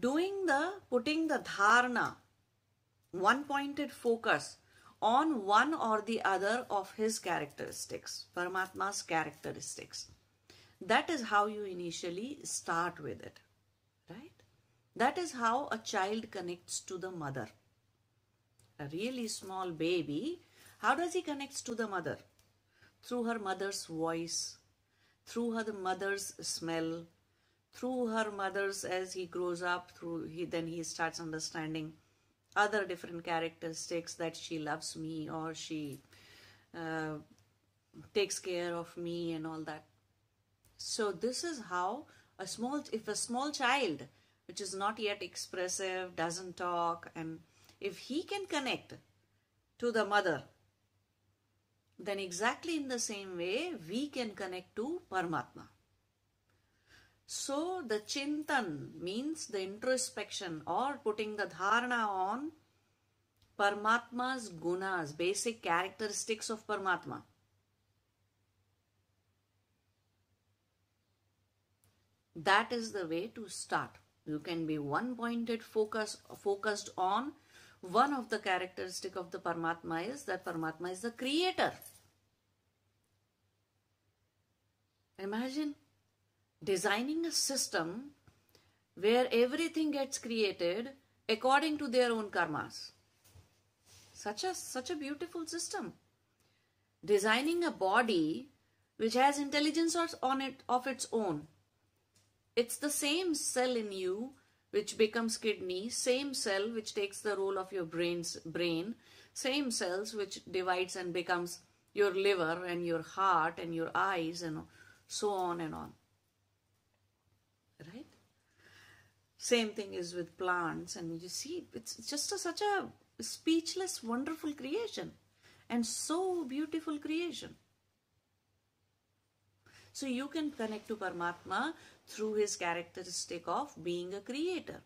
doing the putting the dharana, one pointed focus on one or the other of his characteristics, Paramatma's characteristics. That is how you initially start with it, right? That is how a child connects to the mother. A really small baby, how does he connects to the mother? Through her mother's voice, through her mother's smell, through her mother's as he grows up, through he then he starts understanding other different characteristics that she loves me or she uh, takes care of me and all that. So this is how a small, if a small child which is not yet expressive, doesn't talk, and if he can connect to the mother, then exactly in the same way we can connect to Paramatma. So the chintan means the introspection or putting the dharana on Paramatma's gunas, basic characteristics of Paramatma. That is the way to start. You can be one pointed focus focused on one of the characteristic of the Paramatma is that Paramatma is the creator. Imagine designing a system where everything gets created according to their own karmas. Such a, such a beautiful system. Designing a body which has intelligence on it of its own. It's the same cell in you which becomes kidney, same cell which takes the role of your brain's brain, same cells which divides and becomes your liver and your heart and your eyes and so on and on right? Same thing is with plants, and you see, it's just a, such a speechless, wonderful creation, and so beautiful creation. So you can connect to Paramatma through his characteristic of being a creator.